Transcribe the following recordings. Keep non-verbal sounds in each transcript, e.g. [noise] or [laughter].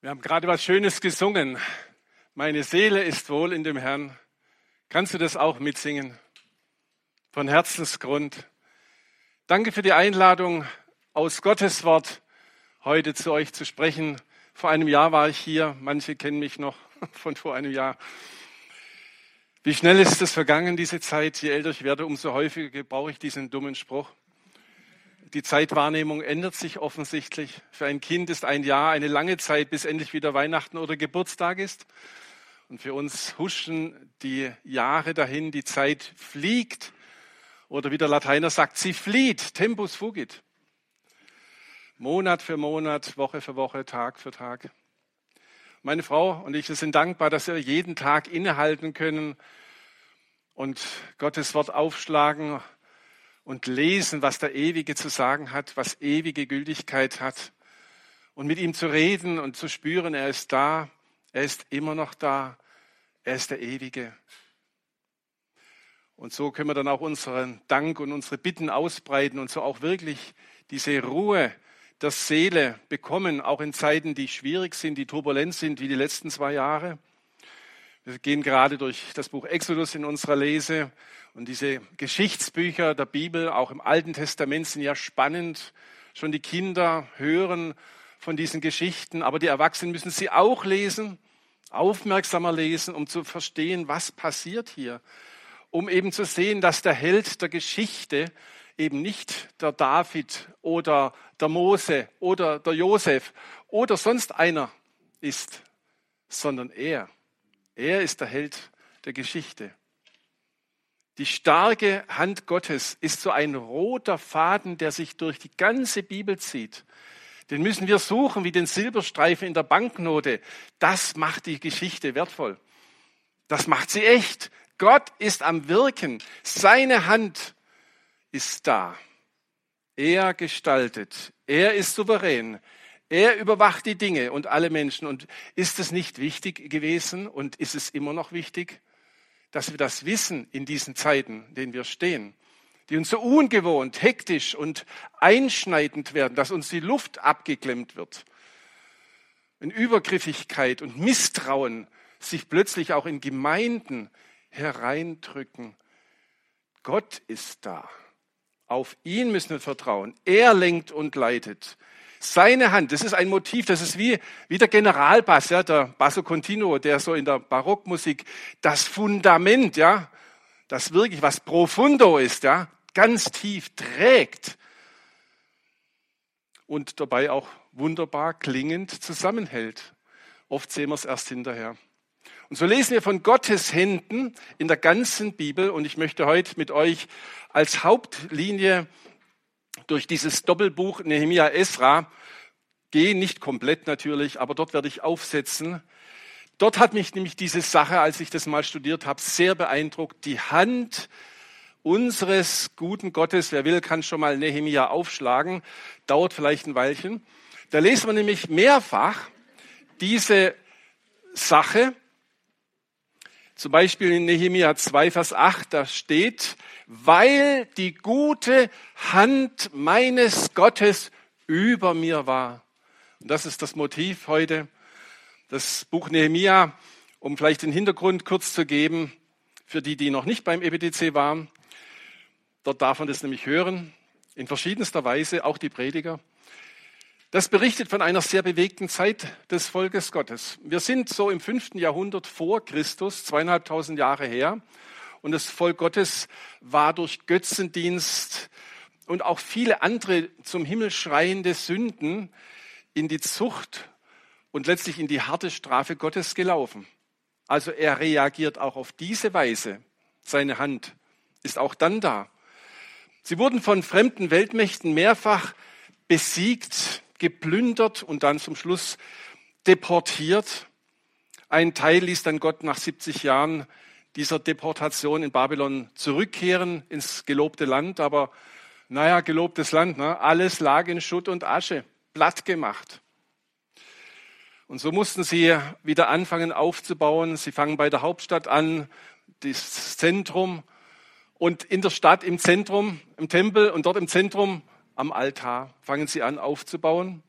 Wir haben gerade was Schönes gesungen. Meine Seele ist wohl in dem Herrn. Kannst du das auch mitsingen? Von Herzensgrund. Danke für die Einladung, aus Gottes Wort heute zu euch zu sprechen. Vor einem Jahr war ich hier. Manche kennen mich noch [laughs] von vor einem Jahr. Wie schnell ist es vergangen, diese Zeit? Je älter ich werde, umso häufiger gebrauche ich diesen dummen Spruch. Die Zeitwahrnehmung ändert sich offensichtlich. Für ein Kind ist ein Jahr eine lange Zeit, bis endlich wieder Weihnachten oder Geburtstag ist. Und für uns huschen die Jahre dahin, die Zeit fliegt. Oder wie der Lateiner sagt, sie flieht, tempus fugit. Monat für Monat, Woche für Woche, Tag für Tag. Meine Frau und ich sind dankbar, dass wir jeden Tag innehalten können und Gottes Wort aufschlagen und lesen, was der Ewige zu sagen hat, was ewige Gültigkeit hat. Und mit ihm zu reden und zu spüren, er ist da, er ist immer noch da, er ist der Ewige. Und so können wir dann auch unseren Dank und unsere Bitten ausbreiten und so auch wirklich diese Ruhe der Seele bekommen, auch in Zeiten, die schwierig sind, die turbulent sind, wie die letzten zwei Jahre. Wir gehen gerade durch das Buch Exodus in unserer Lese und diese Geschichtsbücher der Bibel, auch im Alten Testament, sind ja spannend. Schon die Kinder hören von diesen Geschichten, aber die Erwachsenen müssen sie auch lesen, aufmerksamer lesen, um zu verstehen, was passiert hier. Um eben zu sehen, dass der Held der Geschichte eben nicht der David oder der Mose oder der Josef oder sonst einer ist, sondern er. Er ist der Held der Geschichte. Die starke Hand Gottes ist so ein roter Faden, der sich durch die ganze Bibel zieht. Den müssen wir suchen wie den Silberstreifen in der Banknote. Das macht die Geschichte wertvoll. Das macht sie echt. Gott ist am Wirken. Seine Hand ist da. Er gestaltet. Er ist souverän. Er überwacht die Dinge und alle Menschen. Und ist es nicht wichtig gewesen und ist es immer noch wichtig, dass wir das wissen in diesen Zeiten, in denen wir stehen, die uns so ungewohnt, hektisch und einschneidend werden, dass uns die Luft abgeklemmt wird. Wenn Übergriffigkeit und Misstrauen sich plötzlich auch in Gemeinden hereindrücken. Gott ist da. Auf ihn müssen wir vertrauen. Er lenkt und leitet. Seine Hand, das ist ein Motiv, das ist wie, wie der Generalbass, ja, der Basso Continuo, der so in der Barockmusik das Fundament, ja, das wirklich was profundo ist, ja, ganz tief trägt und dabei auch wunderbar klingend zusammenhält. Oft sehen wir es erst hinterher. Und so lesen wir von Gottes Händen in der ganzen Bibel und ich möchte heute mit euch als Hauptlinie durch dieses Doppelbuch Nehemia Esra gehen, nicht komplett natürlich, aber dort werde ich aufsetzen. Dort hat mich nämlich diese Sache, als ich das mal studiert habe, sehr beeindruckt. Die Hand unseres guten Gottes, wer will, kann schon mal Nehemia aufschlagen, dauert vielleicht ein Weilchen. Da lesen wir nämlich mehrfach diese Sache, zum Beispiel in Nehemia 2, Vers 8, da steht, weil die gute Hand meines Gottes über mir war. Und das ist das Motiv heute. Das Buch Nehemia, um vielleicht den Hintergrund kurz zu geben, für die, die noch nicht beim EBTC waren. Dort darf man das nämlich hören, in verschiedenster Weise, auch die Prediger. Das berichtet von einer sehr bewegten Zeit des Volkes Gottes. Wir sind so im fünften Jahrhundert vor Christus, zweieinhalbtausend Jahre her. Und das Volk Gottes war durch Götzendienst und auch viele andere zum Himmel schreiende Sünden in die Zucht und letztlich in die harte Strafe Gottes gelaufen. Also er reagiert auch auf diese Weise. Seine Hand ist auch dann da. Sie wurden von fremden Weltmächten mehrfach besiegt, geplündert und dann zum Schluss deportiert. Ein Teil ließ dann Gott nach 70 Jahren dieser Deportation in Babylon zurückkehren ins gelobte Land. Aber naja, gelobtes Land, ne? alles lag in Schutt und Asche, platt gemacht. Und so mussten sie wieder anfangen aufzubauen. Sie fangen bei der Hauptstadt an, das Zentrum. Und in der Stadt im Zentrum, im Tempel und dort im Zentrum am Altar fangen sie an aufzubauen.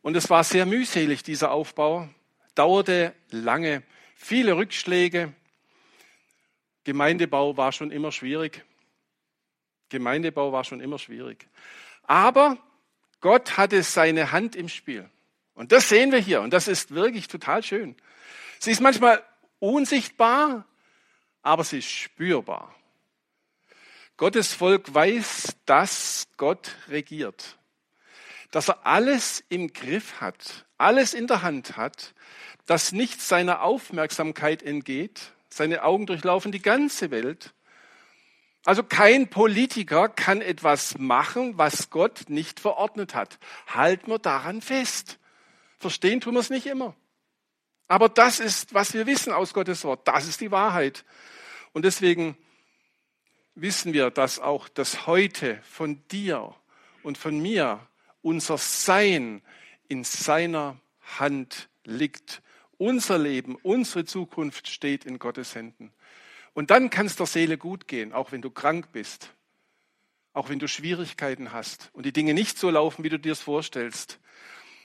Und es war sehr mühselig, dieser Aufbau, dauerte lange, viele Rückschläge. Gemeindebau war schon immer schwierig. Gemeindebau war schon immer schwierig. Aber Gott hatte seine Hand im Spiel. Und das sehen wir hier. Und das ist wirklich total schön. Sie ist manchmal unsichtbar, aber sie ist spürbar. Gottes Volk weiß, dass Gott regiert, dass er alles im Griff hat, alles in der Hand hat, dass nichts seiner Aufmerksamkeit entgeht. Seine Augen durchlaufen die ganze Welt. Also kein Politiker kann etwas machen, was Gott nicht verordnet hat. Halten wir daran fest. Verstehen tun wir es nicht immer. Aber das ist, was wir wissen aus Gottes Wort. Das ist die Wahrheit. Und deswegen wissen wir, dass auch das Heute von dir und von mir, unser Sein in seiner Hand liegt. Unser Leben, unsere Zukunft steht in Gottes Händen. Und dann kann es der Seele gut gehen, auch wenn du krank bist, auch wenn du Schwierigkeiten hast und die Dinge nicht so laufen, wie du dir es vorstellst.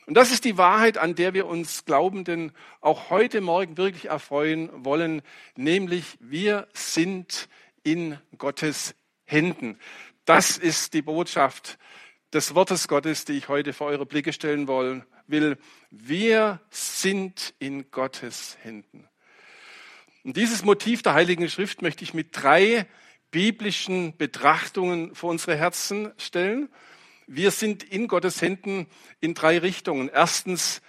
Und das ist die Wahrheit, an der wir uns Glaubenden auch heute Morgen wirklich erfreuen wollen, nämlich wir sind in Gottes Händen. Das ist die Botschaft des Wortes Gottes, die ich heute vor eure Blicke stellen wollen, will. Wir sind in Gottes Händen. Und dieses Motiv der Heiligen Schrift möchte ich mit drei biblischen Betrachtungen vor unsere Herzen stellen. Wir sind in Gottes Händen in drei Richtungen. Erstens,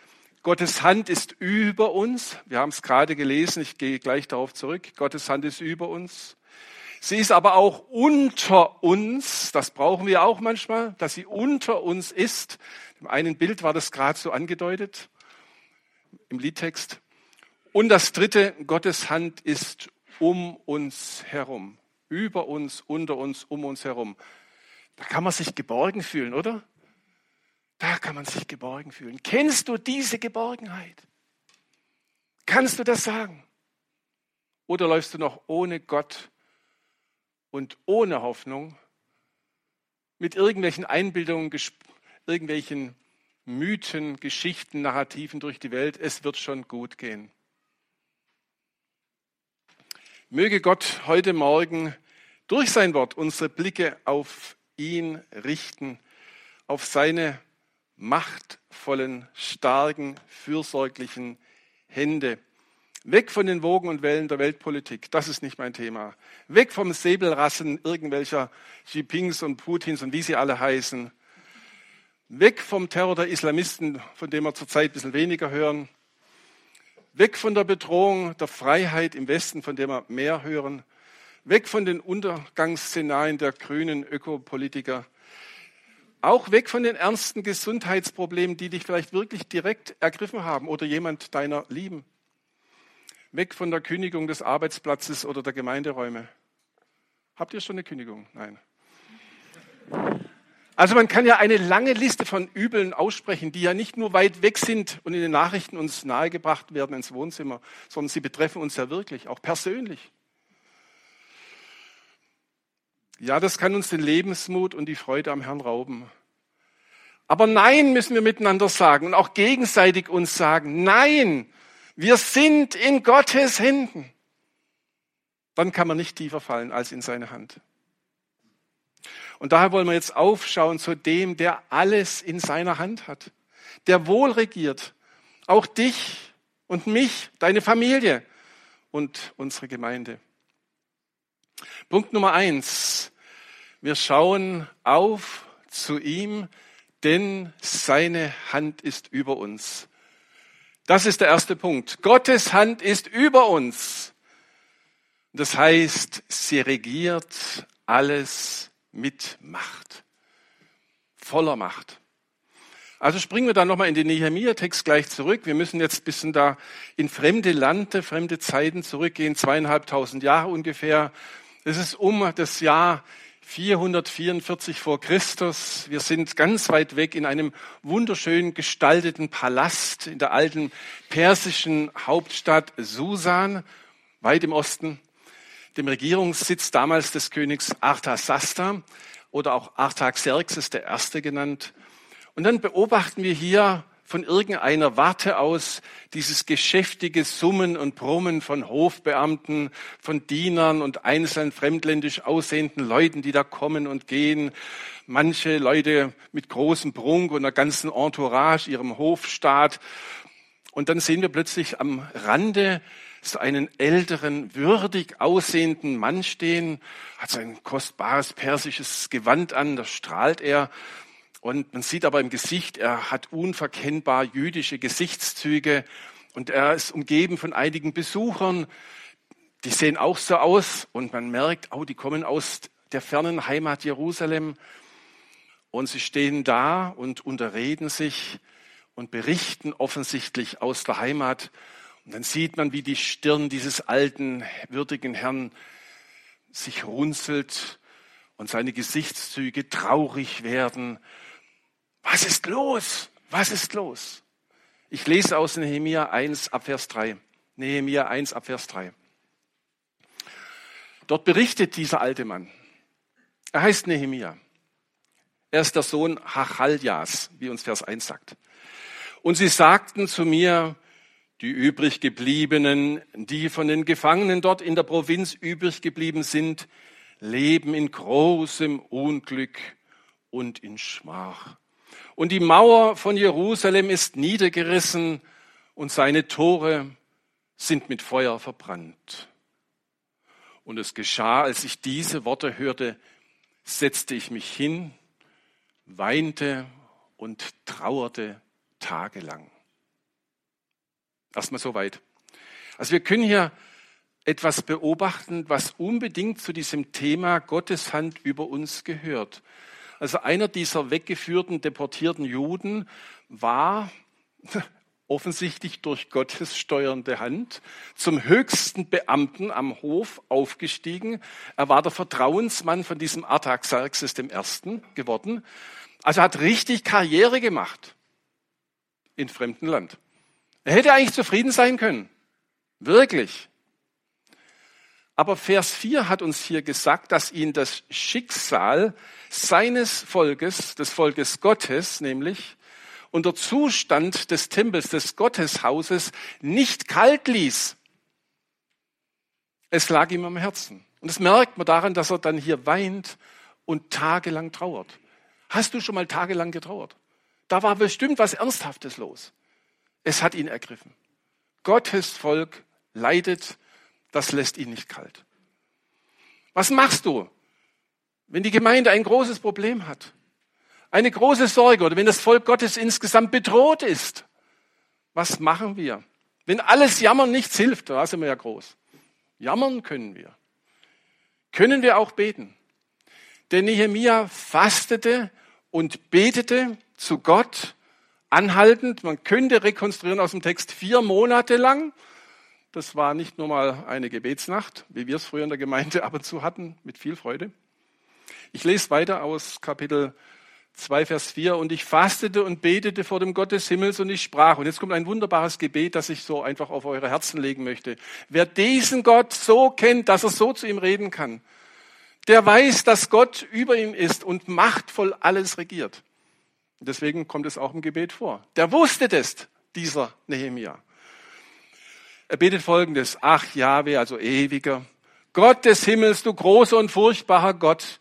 Gottes Hand ist über uns. Wir haben es gerade gelesen, ich gehe gleich darauf zurück. Gottes Hand ist über uns. Sie ist aber auch unter uns. Das brauchen wir auch manchmal, dass sie unter uns ist. Im einen Bild war das gerade so angedeutet im Liedtext. Und das dritte, Gottes Hand ist um uns herum, über uns, unter uns, um uns herum. Da kann man sich geborgen fühlen, oder? Da kann man sich geborgen fühlen. Kennst du diese Geborgenheit? Kannst du das sagen? Oder läufst du noch ohne Gott und ohne Hoffnung, mit irgendwelchen Einbildungen, irgendwelchen Mythen, Geschichten, Narrativen durch die Welt. Es wird schon gut gehen. Möge Gott heute Morgen durch sein Wort unsere Blicke auf ihn richten, auf seine machtvollen, starken, fürsorglichen Hände. Weg von den Wogen und Wellen der Weltpolitik. Das ist nicht mein Thema. Weg vom Säbelrassen irgendwelcher Xi Jinpings und Putins und wie sie alle heißen. Weg vom Terror der Islamisten, von dem wir zurzeit ein bisschen weniger hören. Weg von der Bedrohung der Freiheit im Westen, von der wir mehr hören. Weg von den Untergangsszenarien der grünen Ökopolitiker. Auch weg von den ernsten Gesundheitsproblemen, die dich vielleicht wirklich direkt ergriffen haben oder jemand deiner Lieben weg von der Kündigung des Arbeitsplatzes oder der Gemeinderäume. Habt ihr schon eine Kündigung? Nein. Also man kann ja eine lange Liste von Übeln aussprechen, die ja nicht nur weit weg sind und in den Nachrichten uns nahegebracht werden ins Wohnzimmer, sondern sie betreffen uns ja wirklich, auch persönlich. Ja, das kann uns den Lebensmut und die Freude am Herrn rauben. Aber nein müssen wir miteinander sagen und auch gegenseitig uns sagen, nein, wir sind in Gottes Händen. Dann kann man nicht tiefer fallen als in seine Hand. Und daher wollen wir jetzt aufschauen zu dem, der alles in seiner Hand hat, der wohl regiert, auch dich und mich, deine Familie und unsere Gemeinde. Punkt Nummer eins. Wir schauen auf zu ihm, denn seine Hand ist über uns. Das ist der erste Punkt. Gottes Hand ist über uns. Das heißt, sie regiert alles mit Macht. Voller Macht. Also springen wir dann nochmal in den Nehemiah-Text gleich zurück. Wir müssen jetzt ein bisschen da in fremde Lande, fremde Zeiten zurückgehen, zweieinhalbtausend Jahre ungefähr. Das ist um das Jahr 444 vor Christus. Wir sind ganz weit weg in einem wunderschön gestalteten Palast in der alten persischen Hauptstadt Susan, weit im Osten, dem Regierungssitz damals des Königs Arthasasta oder auch Artaxerxes Erste genannt. Und dann beobachten wir hier von irgendeiner Warte aus dieses geschäftige Summen und Brummen von Hofbeamten, von Dienern und einzelnen fremdländisch aussehenden Leuten, die da kommen und gehen. Manche Leute mit großem Prunk und einer ganzen Entourage, ihrem Hofstaat. Und dann sehen wir plötzlich am Rande so einen älteren, würdig aussehenden Mann stehen, hat sein kostbares persisches Gewand an, da strahlt er und man sieht aber im Gesicht, er hat unverkennbar jüdische Gesichtszüge und er ist umgeben von einigen Besuchern, die sehen auch so aus und man merkt, oh, die kommen aus der fernen Heimat Jerusalem. Und sie stehen da und unterreden sich und berichten offensichtlich aus der Heimat. Und dann sieht man, wie die Stirn dieses alten, würdigen Herrn sich runzelt und seine Gesichtszüge traurig werden was ist los? Was ist los? Ich lese aus Nehemia 1 ab Vers 3. Nehemia 1 ab Vers 3. Dort berichtet dieser alte Mann. Er heißt Nehemia. Er ist der Sohn Hachaljas, wie uns Vers 1 sagt. Und sie sagten zu mir, die übrig gebliebenen, die von den Gefangenen dort in der Provinz übrig geblieben sind, leben in großem Unglück und in Schmach und die Mauer von Jerusalem ist niedergerissen und seine Tore sind mit Feuer verbrannt. Und es geschah, als ich diese Worte hörte, setzte ich mich hin, weinte und trauerte tagelang. Erstmal soweit. Also wir können hier etwas beobachten, was unbedingt zu diesem Thema Gottes Hand über uns gehört. Also einer dieser weggeführten, deportierten Juden war [laughs] offensichtlich durch Gottes steuernde Hand zum höchsten Beamten am Hof aufgestiegen. Er war der Vertrauensmann von diesem Artaxerxes I. geworden. Also hat richtig Karriere gemacht in fremdem Land. Er hätte eigentlich zufrieden sein können. Wirklich. Aber Vers 4 hat uns hier gesagt, dass ihn das Schicksal seines Volkes, des Volkes Gottes nämlich, und der Zustand des Tempels, des Gotteshauses nicht kalt ließ. Es lag ihm am Herzen. Und das merkt man daran, dass er dann hier weint und tagelang trauert. Hast du schon mal tagelang getrauert? Da war bestimmt was Ernsthaftes los. Es hat ihn ergriffen. Gottes Volk leidet das lässt ihn nicht kalt. Was machst du, wenn die Gemeinde ein großes Problem hat? Eine große Sorge oder wenn das Volk Gottes insgesamt bedroht ist? Was machen wir? Wenn alles Jammern nichts hilft, da sind wir ja groß. Jammern können wir. Können wir auch beten. Denn Nehemia fastete und betete zu Gott anhaltend. Man könnte rekonstruieren aus dem Text vier Monate lang. Das war nicht nur mal eine Gebetsnacht, wie wir es früher in der Gemeinde [laughs] ab und zu hatten, mit viel Freude. Ich lese weiter aus Kapitel 2, Vers 4. Und ich fastete und betete vor dem Gott des Himmels und ich sprach. Und jetzt kommt ein wunderbares Gebet, das ich so einfach auf eure Herzen legen möchte. Wer diesen Gott so kennt, dass er so zu ihm reden kann, der weiß, dass Gott über ihm ist und machtvoll alles regiert. Deswegen kommt es auch im Gebet vor. Der wusste das, dieser Nehemia. Er betet folgendes. Ach, Jahwe, also ewiger. Gott des Himmels, du großer und furchtbarer Gott,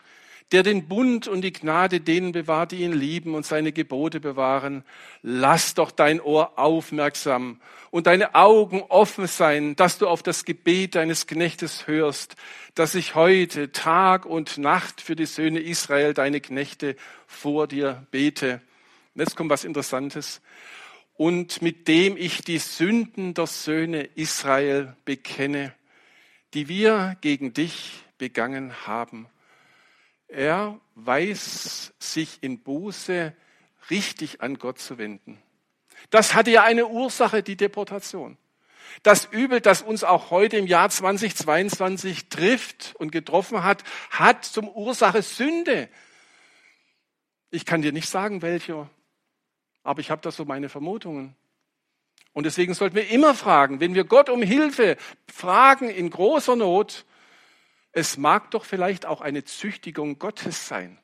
der den Bund und die Gnade denen bewahrt, die ihn lieben und seine Gebote bewahren. Lass doch dein Ohr aufmerksam und deine Augen offen sein, dass du auf das Gebet deines Knechtes hörst, dass ich heute Tag und Nacht für die Söhne Israel, deine Knechte, vor dir bete. Und jetzt kommt was Interessantes und mit dem ich die Sünden der Söhne Israel bekenne, die wir gegen dich begangen haben. Er weiß sich in Buße richtig an Gott zu wenden. Das hatte ja eine Ursache, die Deportation. Das Übel, das uns auch heute im Jahr 2022 trifft und getroffen hat, hat zum Ursache Sünde. Ich kann dir nicht sagen, welche aber ich habe da so meine Vermutungen. Und deswegen sollten wir immer fragen, wenn wir Gott um Hilfe fragen in großer Not, es mag doch vielleicht auch eine Züchtigung Gottes sein.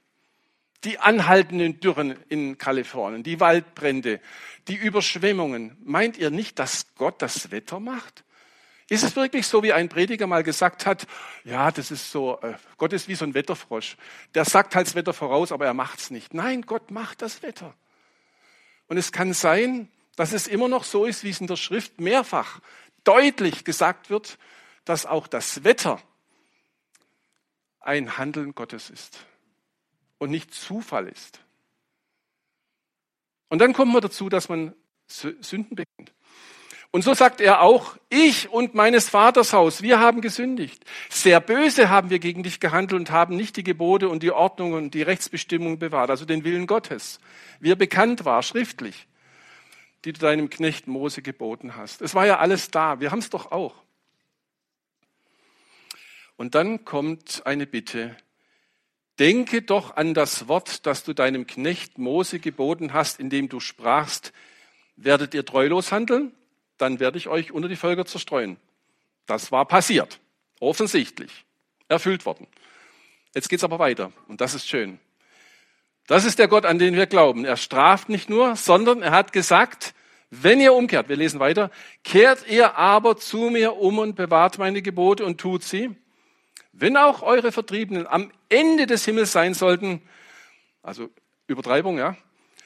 die anhaltenden Dürren in Kalifornien, die Waldbrände, die Überschwemmungen. Meint ihr nicht, dass Gott das Wetter macht? Ist es wirklich so, wie ein Prediger mal gesagt hat, ja, das ist so, äh, Gott ist wie so ein Wetterfrosch. Der sagt halt das Wetter voraus, aber er macht's nicht. Nein, Gott macht das Wetter. Und es kann sein, dass es immer noch so ist, wie es in der Schrift mehrfach deutlich gesagt wird, dass auch das Wetter ein Handeln Gottes ist und nicht Zufall ist. Und dann kommen wir dazu, dass man Sünden bekennt. Und so sagt er auch, ich und meines Vaters Haus, wir haben gesündigt. Sehr böse haben wir gegen dich gehandelt und haben nicht die Gebote und die Ordnung und die Rechtsbestimmungen bewahrt, also den Willen Gottes, wie er bekannt war, schriftlich, die du deinem Knecht Mose geboten hast. Es war ja alles da, wir haben es doch auch. Und dann kommt eine Bitte, Denke doch an das Wort, das du deinem Knecht Mose geboten hast, indem du sprachst, werdet ihr treulos handeln, dann werde ich euch unter die Völker zerstreuen. Das war passiert, offensichtlich, erfüllt worden. Jetzt geht's aber weiter und das ist schön. Das ist der Gott, an den wir glauben. Er straft nicht nur, sondern er hat gesagt, wenn ihr umkehrt, wir lesen weiter, kehrt ihr aber zu mir um und bewahrt meine Gebote und tut sie, wenn auch eure Vertriebenen am Ende des Himmels sein sollten, also Übertreibung, ja,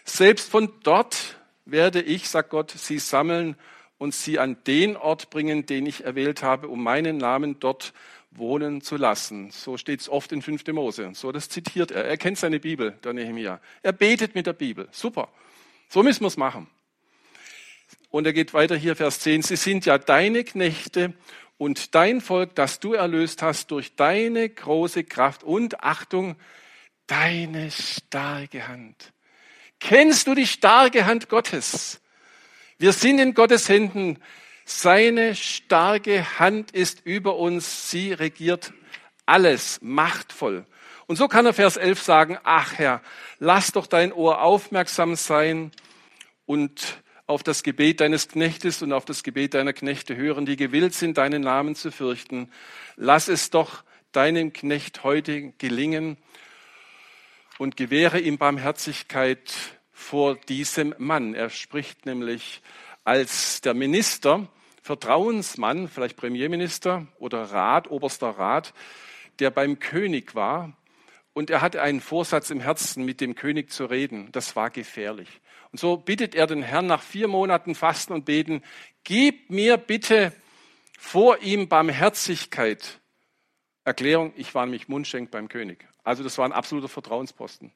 selbst von dort werde ich, sagt Gott, sie sammeln und sie an den Ort bringen, den ich erwählt habe, um meinen Namen dort wohnen zu lassen. So steht es oft in 5. Mose. So, das zitiert er. Er kennt seine Bibel, der Nehemiah. Er betet mit der Bibel. Super. So müssen wir es machen. Und er geht weiter hier, Vers 10. Sie sind ja deine Knechte und dein Volk, das du erlöst hast durch deine große Kraft und Achtung, deine starke Hand. Kennst du die starke Hand Gottes? Wir sind in Gottes Händen. Seine starke Hand ist über uns. Sie regiert alles machtvoll. Und so kann er Vers 11 sagen, ach Herr, lass doch dein Ohr aufmerksam sein und auf das Gebet deines Knechtes und auf das Gebet deiner Knechte hören, die gewillt sind, deinen Namen zu fürchten. Lass es doch deinem Knecht heute gelingen und gewähre ihm Barmherzigkeit vor diesem Mann. Er spricht nämlich als der Minister, Vertrauensmann, vielleicht Premierminister oder Rat, oberster Rat, der beim König war. Und er hatte einen Vorsatz im Herzen, mit dem König zu reden. Das war gefährlich. Und so bittet er den Herrn nach vier Monaten Fasten und Beten, gib mir bitte vor ihm Barmherzigkeit. Erklärung, ich war nämlich Mundschenk beim König. Also das war ein absoluter Vertrauensposten.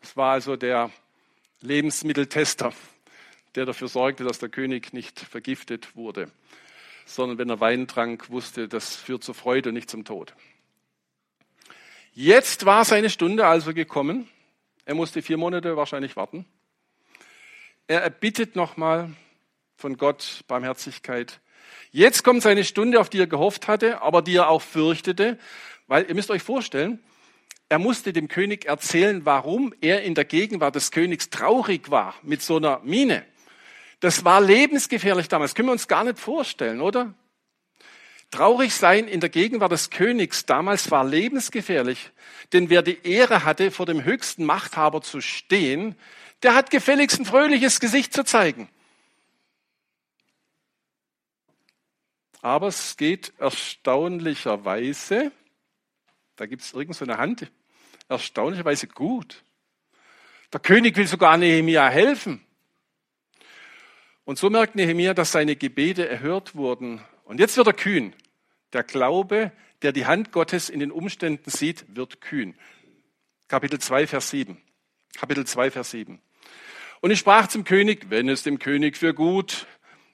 Das war also der Lebensmitteltester, der dafür sorgte, dass der König nicht vergiftet wurde, sondern wenn er Wein trank, wusste, das führt zur Freude und nicht zum Tod. Jetzt war seine Stunde also gekommen. Er musste vier Monate wahrscheinlich warten. Er erbittet nochmal von Gott Barmherzigkeit. Jetzt kommt seine Stunde, auf die er gehofft hatte, aber die er auch fürchtete, weil ihr müsst euch vorstellen, er musste dem König erzählen, warum er in der Gegenwart des Königs traurig war mit so einer Miene. Das war lebensgefährlich damals. können wir uns gar nicht vorstellen, oder? Traurig sein in der Gegenwart des Königs damals war lebensgefährlich, denn wer die Ehre hatte, vor dem höchsten Machthaber zu stehen, der hat gefälligst ein fröhliches Gesicht zu zeigen. Aber es geht erstaunlicherweise, da gibt es irgend so eine Hand, erstaunlicherweise gut. Der König will sogar Nehemia helfen. Und so merkt Nehemia, dass seine Gebete erhört wurden. Und jetzt wird er kühn. Der Glaube, der die Hand Gottes in den Umständen sieht, wird kühn. Kapitel 2, Vers 7. Kapitel 2, Vers 7. Und ich sprach zum König, wenn es dem König für gut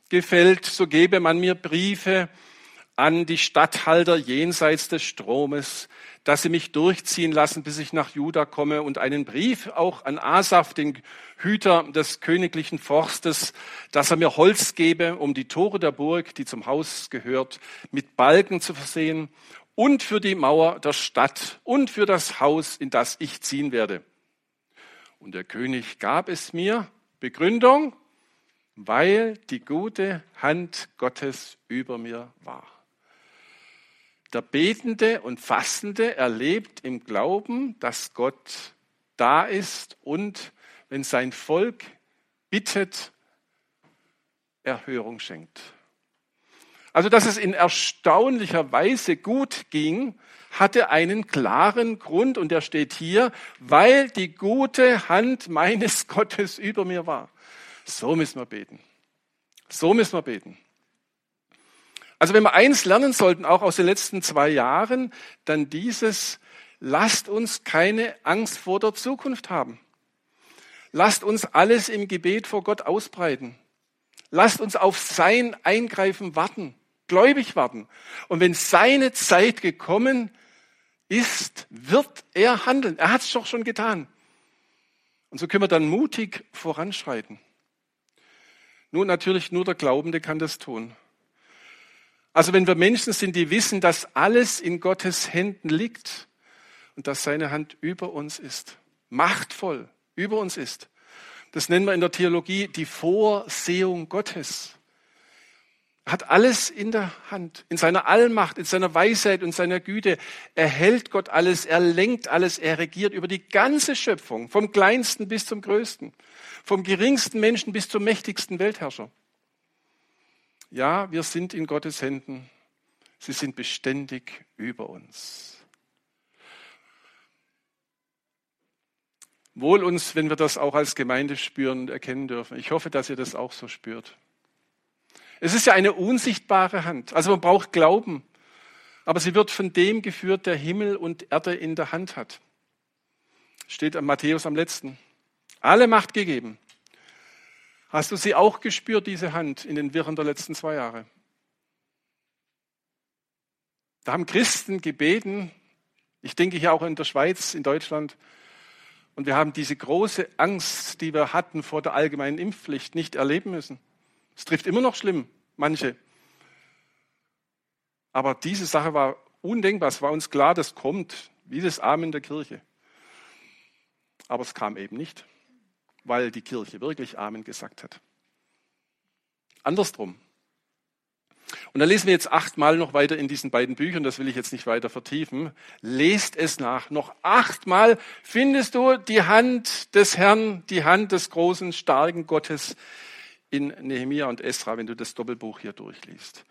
gefällt, so gebe man mir Briefe an die Statthalter jenseits des Stromes, dass sie mich durchziehen lassen, bis ich nach Juda komme und einen Brief auch an Asaf, den Hüter des königlichen Forstes, dass er mir Holz gebe, um die Tore der Burg, die zum Haus gehört, mit Balken zu versehen und für die Mauer der Stadt und für das Haus, in das ich ziehen werde. Und der König gab es mir, Begründung, weil die gute Hand Gottes über mir war. Der Betende und Fastende erlebt im Glauben, dass Gott da ist und wenn sein Volk bittet, Erhörung schenkt. Also, dass es in erstaunlicher Weise gut ging, hatte einen klaren Grund und der steht hier, weil die gute Hand meines [laughs] Gottes über mir war. So müssen wir beten. So müssen wir beten. Also wenn wir eins lernen sollten, auch aus den letzten zwei Jahren, dann dieses, lasst uns keine Angst vor der Zukunft haben. Lasst uns alles im Gebet vor Gott ausbreiten. Lasst uns auf sein Eingreifen warten, gläubig warten. Und wenn seine Zeit gekommen ist, wird er handeln. Er hat es doch schon getan. Und so können wir dann mutig voranschreiten. Nun, natürlich nur der Glaubende kann das tun. Also wenn wir Menschen sind, die wissen, dass alles in Gottes Händen liegt und dass seine Hand über uns ist, machtvoll über uns ist. Das nennen wir in der Theologie die Vorsehung Gottes hat alles in der Hand, in seiner Allmacht, in seiner Weisheit und seiner Güte. Er hält Gott alles, er lenkt alles, er regiert über die ganze Schöpfung, vom kleinsten bis zum größten, vom geringsten Menschen bis zum mächtigsten Weltherrscher. Ja, wir sind in Gottes Händen. Sie sind beständig über uns. Wohl uns, wenn wir das auch als Gemeinde spüren und erkennen dürfen. Ich hoffe, dass ihr das auch so spürt. Es ist ja eine unsichtbare Hand. Also man braucht Glauben. Aber sie wird von dem geführt, der Himmel und Erde in der Hand hat. Steht am Matthäus am letzten. Alle Macht gegeben. Hast du sie auch gespürt, diese Hand, in den Wirren der letzten zwei Jahre? Da haben Christen gebeten, ich denke hier auch in der Schweiz, in Deutschland, und wir haben diese große Angst, die wir hatten vor der allgemeinen Impfpflicht, nicht erleben müssen. Es trifft immer noch schlimm, manche. Aber diese Sache war undenkbar. Es war uns klar, das kommt, wie das Amen der Kirche. Aber es kam eben nicht, weil die Kirche wirklich Amen gesagt hat. Andersrum. Und dann lesen wir jetzt achtmal noch weiter in diesen beiden Büchern, das will ich jetzt nicht weiter vertiefen. Lest es nach. Noch achtmal findest du die Hand des Herrn, die Hand des großen, starken Gottes in Nehemia und Esra, wenn du das Doppelbuch hier durchliest.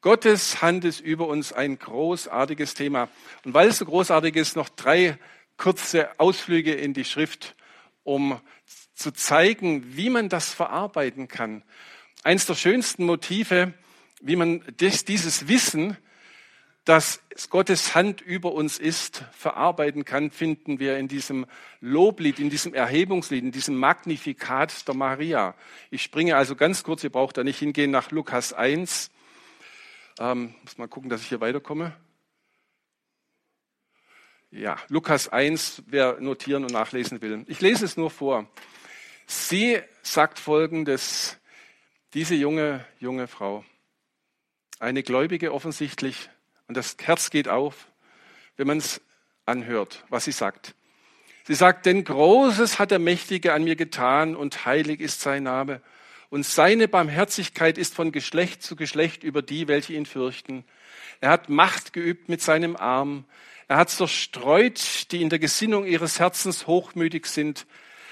Gottes Hand ist über uns ein großartiges Thema. Und weil es so großartig ist, noch drei kurze Ausflüge in die Schrift, um zu zeigen, wie man das verarbeiten kann. Eins der schönsten Motive, wie man dieses Wissen dass Gottes Hand über uns ist, verarbeiten kann, finden wir in diesem Loblied, in diesem Erhebungslied, in diesem Magnifikat der Maria. Ich springe also ganz kurz, ihr braucht da nicht hingehen, nach Lukas 1. Ähm, muss mal gucken, dass ich hier weiterkomme. Ja, Lukas 1, wer notieren und nachlesen will. Ich lese es nur vor. Sie sagt folgendes, diese junge, junge Frau, eine Gläubige offensichtlich, und das Herz geht auf, wenn man es anhört, was sie sagt. Sie sagt, denn Großes hat der Mächtige an mir getan und heilig ist sein Name. Und seine Barmherzigkeit ist von Geschlecht zu Geschlecht über die, welche ihn fürchten. Er hat Macht geübt mit seinem Arm. Er hat zerstreut, die in der Gesinnung ihres Herzens hochmütig sind.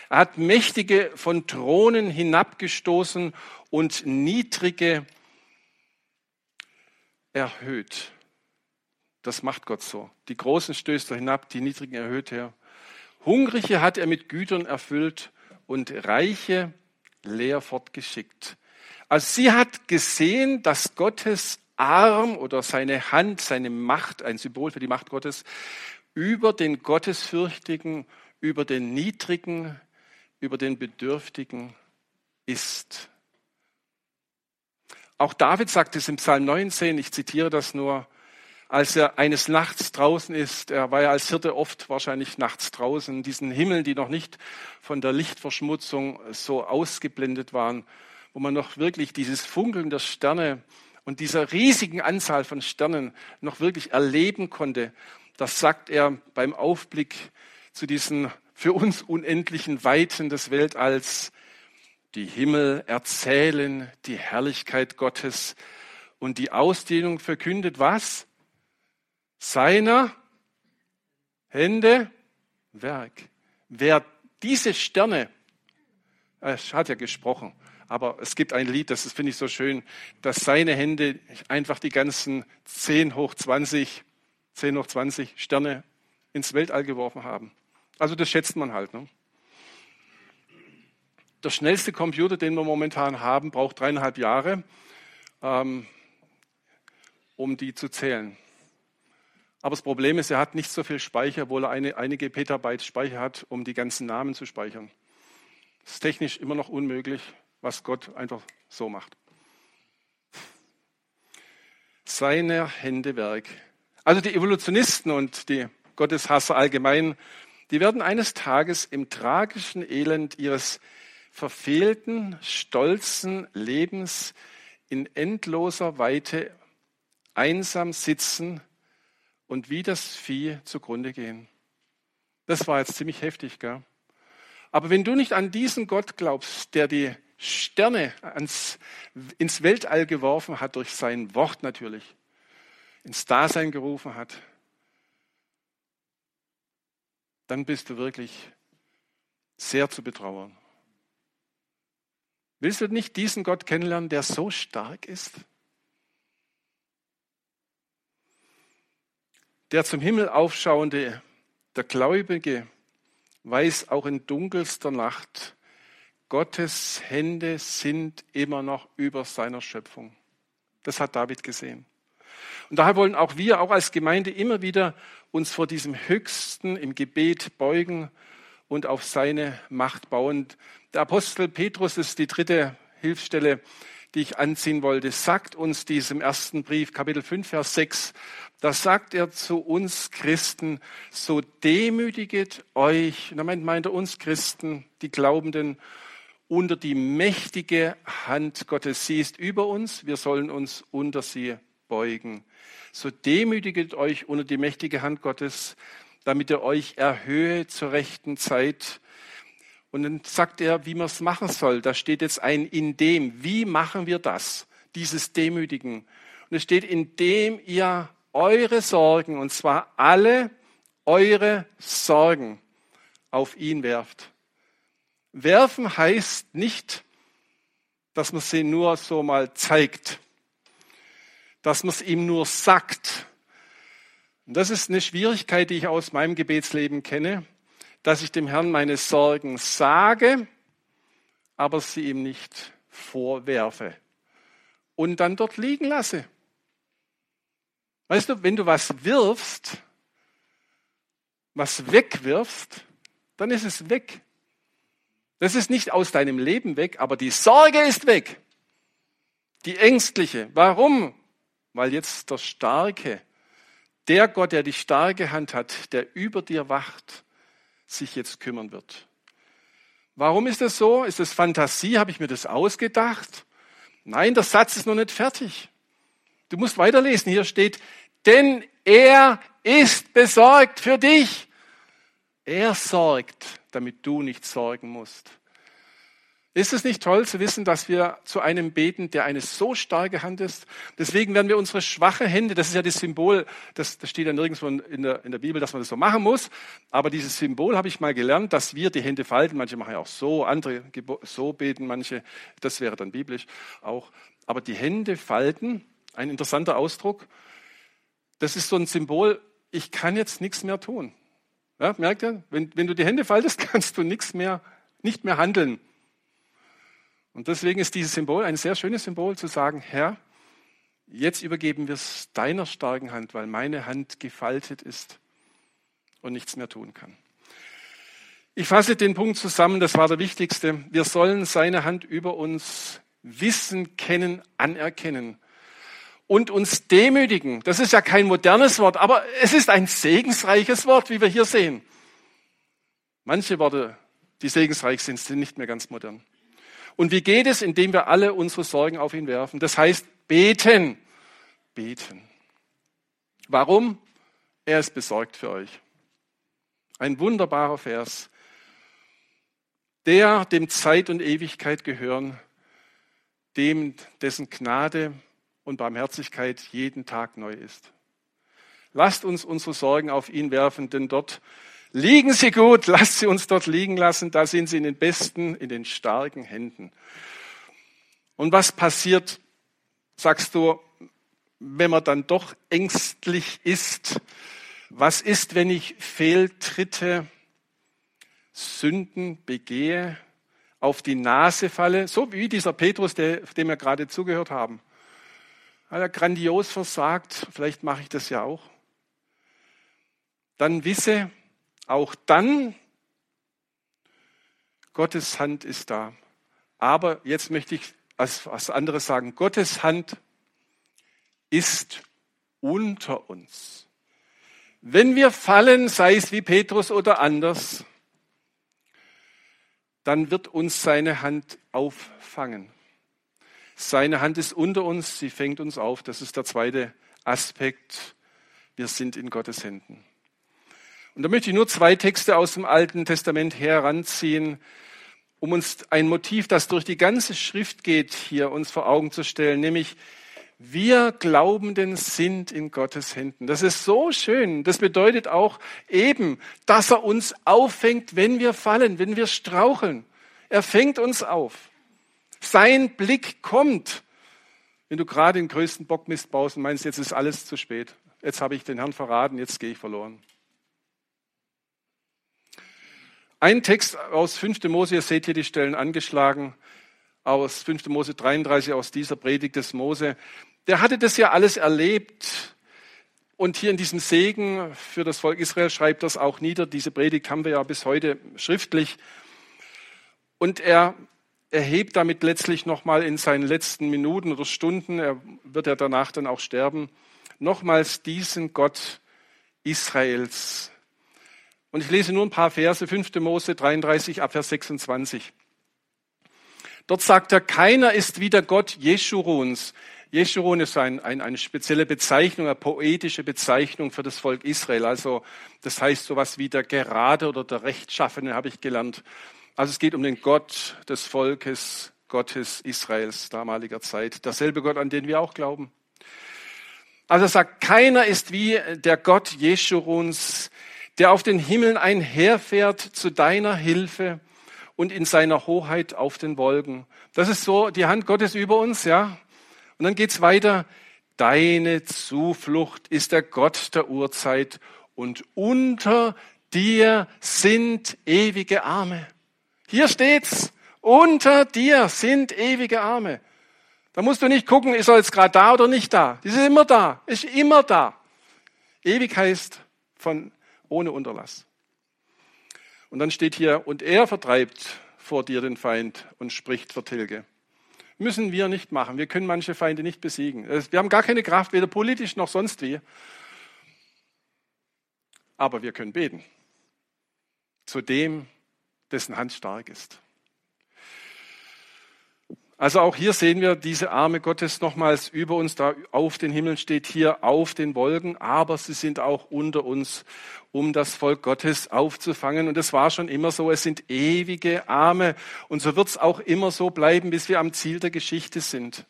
Er hat Mächtige von Thronen hinabgestoßen und Niedrige erhöht. Das macht Gott so. Die Großen stößt er hinab, die Niedrigen erhöht er. Hungrige hat er mit Gütern erfüllt und Reiche leer fortgeschickt. Also sie hat gesehen, dass Gottes Arm oder seine Hand, seine Macht, ein Symbol für die Macht Gottes, über den Gottesfürchtigen, über den Niedrigen, über den Bedürftigen ist. Auch David sagt es im Psalm 19, ich zitiere das nur, als er eines Nachts draußen ist, er war ja als Hirte oft wahrscheinlich nachts draußen, diesen Himmel, die noch nicht von der Lichtverschmutzung so ausgeblendet waren, wo man noch wirklich dieses Funkeln der Sterne und dieser riesigen Anzahl von Sternen noch wirklich erleben konnte. Das sagt er beim Aufblick zu diesen für uns unendlichen Weiten des Weltalls. Die Himmel erzählen die Herrlichkeit Gottes und die Ausdehnung verkündet was? seiner Hände Werk. wer diese Sterne, es hat ja gesprochen, aber es gibt ein Lied, das finde ich so schön, dass seine Hände einfach die ganzen 10 hoch 20, 10 hoch 20 Sterne ins Weltall geworfen haben. Also das schätzt man halt. Ne? Der schnellste Computer, den wir momentan haben, braucht dreieinhalb Jahre, ähm, um die zu zählen. Aber das Problem ist, er hat nicht so viel Speicher, obwohl er eine, einige Petabyte Speicher hat, um die ganzen Namen zu speichern. Das ist technisch immer noch unmöglich, was Gott einfach so macht. Seine Hände Werk. Also die Evolutionisten und die Gotteshasser allgemein, die werden eines Tages im tragischen Elend ihres verfehlten, stolzen Lebens in endloser Weite einsam sitzen und wie das Vieh zugrunde gehen. Das war jetzt ziemlich heftig, gell? Aber wenn du nicht an diesen Gott glaubst, der die Sterne ans, ins Weltall geworfen hat, durch sein Wort natürlich, ins Dasein gerufen hat, dann bist du wirklich sehr zu betrauern. Willst du nicht diesen Gott kennenlernen, der so stark ist? Der zum Himmel aufschauende, der Gläubige, weiß auch in dunkelster Nacht, Gottes Hände sind immer noch über seiner Schöpfung. Das hat David gesehen. Und daher wollen auch wir, auch als Gemeinde, immer wieder uns vor diesem Höchsten im Gebet beugen und auf seine Macht bauen. Der Apostel Petrus ist die dritte Hilfsstelle, die ich anziehen wollte, sagt uns diesem ersten Brief, Kapitel 5, Vers 6, da sagt er zu uns Christen, so demütiget euch, damit meint er uns Christen, die Glaubenden, unter die mächtige Hand Gottes. Sie ist über uns, wir sollen uns unter sie beugen. So demütiget euch unter die mächtige Hand Gottes, damit er euch erhöhe zur rechten Zeit. Und dann sagt er, wie man es machen soll. Da steht jetzt ein in dem. Wie machen wir das? Dieses Demütigen. Und es steht, indem ihr eure Sorgen, und zwar alle eure Sorgen auf ihn werft. Werfen heißt nicht, dass man sie nur so mal zeigt, dass man es ihm nur sagt. Und das ist eine Schwierigkeit, die ich aus meinem Gebetsleben kenne, dass ich dem Herrn meine Sorgen sage, aber sie ihm nicht vorwerfe und dann dort liegen lasse. Weißt du, wenn du was wirfst, was wegwirfst, dann ist es weg. Das ist nicht aus deinem Leben weg, aber die Sorge ist weg. Die ängstliche. Warum? Weil jetzt der Starke, der Gott, der die starke Hand hat, der über dir wacht, sich jetzt kümmern wird. Warum ist das so? Ist das Fantasie? Habe ich mir das ausgedacht? Nein, der Satz ist noch nicht fertig. Du musst weiterlesen. Hier steht, denn er ist besorgt für dich. Er sorgt, damit du nicht sorgen musst. Ist es nicht toll zu wissen, dass wir zu einem beten, der eine so starke Hand ist? Deswegen werden wir unsere schwache Hände, das ist ja das Symbol, das, das steht ja nirgendwo in der, in der Bibel, dass man das so machen muss, aber dieses Symbol habe ich mal gelernt, dass wir die Hände falten. Manche machen ja auch so, andere so beten, manche, das wäre dann biblisch auch. Aber die Hände falten, ein interessanter Ausdruck, das ist so ein Symbol, ich kann jetzt nichts mehr tun. Ja, merkt ihr? Wenn, wenn du die Hände faltest, [laughs] kannst du nichts mehr, nicht mehr handeln. Und deswegen ist dieses Symbol ein sehr schönes Symbol zu sagen, Herr, jetzt übergeben wir es deiner starken Hand, weil meine Hand gefaltet ist und nichts mehr tun kann. Ich fasse den Punkt zusammen, das war der wichtigste. Wir sollen seine Hand über uns wissen, kennen, anerkennen und uns demütigen. Das ist ja kein modernes Wort, aber es ist ein segensreiches Wort, wie wir hier sehen. Manche Worte, die segensreich sind, sind nicht mehr ganz modern. Und wie geht es, indem wir alle unsere Sorgen auf ihn werfen? Das heißt, beten. Beten. Warum? Er ist besorgt für euch. Ein wunderbarer Vers. Der, dem Zeit und Ewigkeit gehören, dem, dessen Gnade und Barmherzigkeit jeden Tag neu ist. Lasst uns unsere Sorgen auf ihn werfen, denn dort Liegen Sie gut, [laughs] lasst Sie uns dort liegen lassen, da sind Sie in den besten, in den starken Händen. Und was passiert, sagst du, wenn man dann doch ängstlich ist? Was ist, wenn ich Fehltritte, Sünden begehe, auf die Nase falle, so wie dieser Petrus, der, dem wir gerade zugehört haben? Hat er grandios versagt, vielleicht mache ich das ja auch. Dann wisse, auch dann, Gottes Hand ist da. Aber jetzt möchte ich was anderes sagen. Gottes Hand ist unter uns. Wenn wir fallen, sei es wie Petrus oder anders, dann wird uns seine Hand auffangen. Seine Hand ist unter uns, sie fängt uns auf. Das ist der zweite Aspekt. Wir sind in Gottes Händen. Und da möchte ich nur zwei Texte aus dem Alten Testament heranziehen, um uns ein Motiv, das durch die ganze Schrift geht, hier uns vor Augen zu stellen, nämlich wir Glaubenden sind in Gottes Händen. Das ist so schön. Das bedeutet auch eben, dass er uns auffängt, wenn wir fallen, wenn wir straucheln. Er fängt uns auf. Sein Blick kommt. Wenn du gerade den größten Bockmist baust und meinst, jetzt ist alles zu spät. Jetzt habe ich den Herrn verraten, jetzt gehe ich verloren. Ein Text aus 5. Mose, ihr seht hier die Stellen angeschlagen, aus 5. Mose 33, aus dieser Predigt des Mose. Der hatte das ja alles erlebt. Und hier in diesem Segen für das Volk Israel schreibt das auch nieder. Diese Predigt haben wir ja bis heute schriftlich. Und er erhebt damit letztlich nochmal in seinen letzten Minuten oder Stunden, er wird ja danach dann auch sterben, nochmals diesen Gott Israels und ich lese nur ein paar Verse, 5. Mose 33 ab Vers 26. Dort sagt er, keiner ist wie der Gott Jeschuruns. Jeschurun ist ein, ein, eine spezielle Bezeichnung, eine poetische Bezeichnung für das Volk Israel. Also das heißt sowas wie der Gerade oder der Rechtschaffene, habe ich gelernt. Also es geht um den Gott des Volkes, Gottes Israels damaliger Zeit. Derselbe Gott, an den wir auch glauben. Also er sagt, keiner ist wie der Gott Jeschuruns, der auf den Himmeln einherfährt zu deiner Hilfe und in seiner Hoheit auf den Wolken. Das ist so die Hand Gottes über uns, ja. Und dann geht's weiter. Deine Zuflucht ist der Gott der Urzeit und unter dir sind ewige Arme. Hier steht's. Unter dir sind ewige Arme. Da musst du nicht gucken, ist er jetzt gerade da oder nicht da. Die sind immer da, ist immer da. Ewig heißt von ohne Unterlass. Und dann steht hier, und er vertreibt vor dir den Feind und spricht vertilge. Müssen wir nicht machen. Wir können manche Feinde nicht besiegen. Wir haben gar keine Kraft, weder politisch noch sonst wie. Aber wir können beten. Zu dem, dessen Hand stark ist. Also auch hier sehen wir diese Arme Gottes nochmals über uns, da auf den Himmel steht hier auf den Wolken, aber sie sind auch unter uns, um das Volk Gottes aufzufangen. Und es war schon immer so, es sind ewige Arme. Und so wird es auch immer so bleiben, bis wir am Ziel der Geschichte sind.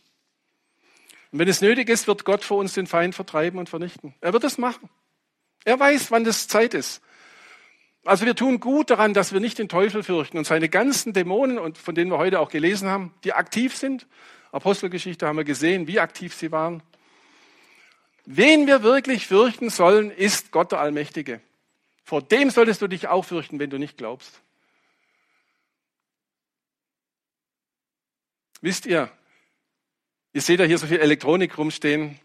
Und wenn es nötig ist, wird Gott vor uns den Feind vertreiben und vernichten. Er wird es machen. Er weiß, wann das Zeit ist. Also wir tun gut daran, dass wir nicht den Teufel fürchten und seine ganzen Dämonen, und von denen wir heute auch gelesen haben, die aktiv sind. Apostelgeschichte haben wir gesehen, wie aktiv sie waren. Wen wir wirklich fürchten sollen, ist Gott der Allmächtige. Vor dem solltest du dich auch fürchten, wenn du nicht glaubst. Wisst ihr, ihr seht ja hier so viel Elektronik rumstehen.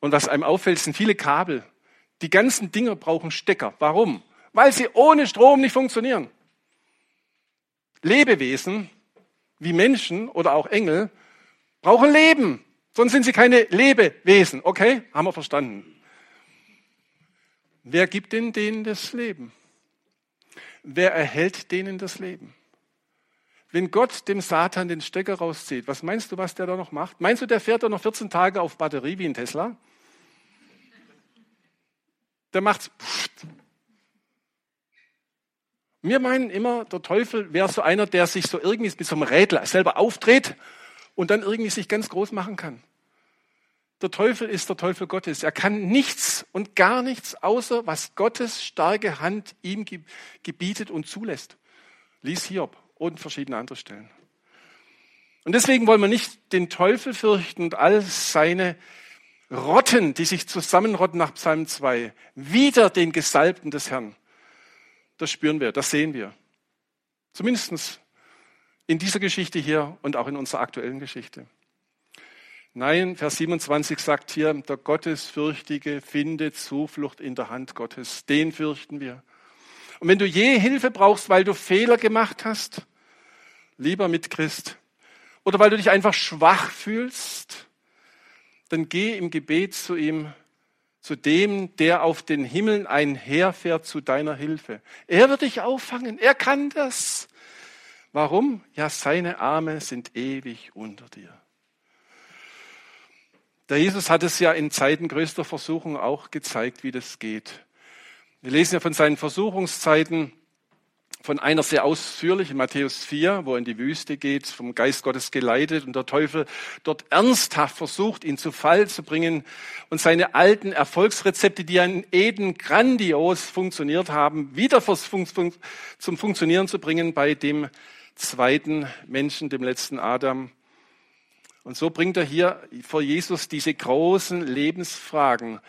Und was einem auffällt, sind viele Kabel. Die ganzen Dinger brauchen Stecker. Warum? Weil sie ohne Strom nicht funktionieren. Lebewesen wie Menschen oder auch Engel brauchen Leben, sonst sind sie keine Lebewesen. Okay, haben wir verstanden. Wer gibt denn denen das Leben? Wer erhält denen das Leben? Wenn Gott dem Satan den Stecker rauszieht, was meinst du, was der da noch macht? Meinst du, der fährt da noch 14 Tage auf Batterie wie ein Tesla? Der macht wir meinen immer, der Teufel wäre so einer, der sich so irgendwie mit so einem Rädler selber aufdreht und dann irgendwie sich ganz groß machen kann. Der Teufel ist der Teufel Gottes. Er kann nichts und gar nichts, außer was Gottes starke Hand ihm gebietet und zulässt. Lies Hiob und verschiedene andere Stellen. Und deswegen wollen wir nicht den Teufel fürchten und all seine Rotten, die sich zusammenrotten nach Psalm 2, wieder den Gesalbten des Herrn. Das spüren wir, das sehen wir. Zumindest in dieser Geschichte hier und auch in unserer aktuellen Geschichte. Nein, Vers 27 sagt hier, der Gottesfürchtige findet Zuflucht in der Hand Gottes. Den fürchten wir. Und wenn du je Hilfe brauchst, weil du Fehler gemacht hast, lieber Mitchrist, oder weil du dich einfach schwach fühlst, dann geh im Gebet zu ihm, zu dem, der auf den Himmeln einherfährt zu deiner Hilfe. Er wird dich auffangen. Er kann das. Warum? Ja, seine Arme sind ewig unter dir. Der Jesus hat es ja in Zeiten größter Versuchung auch gezeigt, wie das geht. Wir lesen ja von seinen Versuchungszeiten von einer sehr ausführlich in Matthäus 4, wo er in die Wüste geht, vom Geist Gottes geleitet und der Teufel dort ernsthaft versucht, ihn zu Fall zu bringen und seine alten Erfolgsrezepte, die in Eden grandios funktioniert haben, wieder zum Funktionieren zu bringen bei dem zweiten Menschen, dem letzten Adam. Und so bringt er hier vor Jesus diese großen Lebensfragen,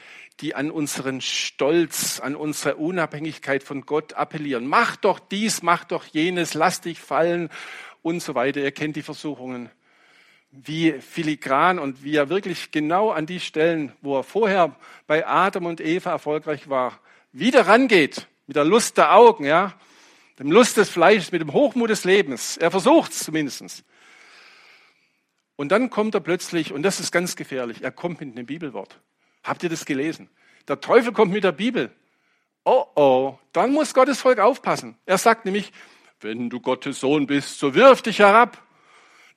die an unseren Stolz, an unsere Unabhängigkeit von Gott appellieren. Mach doch dies, mach doch jenes, lass dich fallen und so weiter. Ihr kennt die Versuchungen. Wie filigran und wie er wirklich genau an die Stellen, wo er vorher bei Adam und Eva erfolgreich war, wieder rangeht, mit der Lust der Augen, ja, dem Lust des Fleisches, mit dem Hochmut des Lebens. Er versucht es zumindest. Und dann kommt er plötzlich, und das ist ganz gefährlich, er kommt mit einem Bibelwort. Habt ihr das gelesen? Der Teufel kommt mit der Bibel. Oh oh, dann muss Gottes Volk aufpassen. Er sagt nämlich, wenn du Gottes Sohn bist, so wirf dich herab.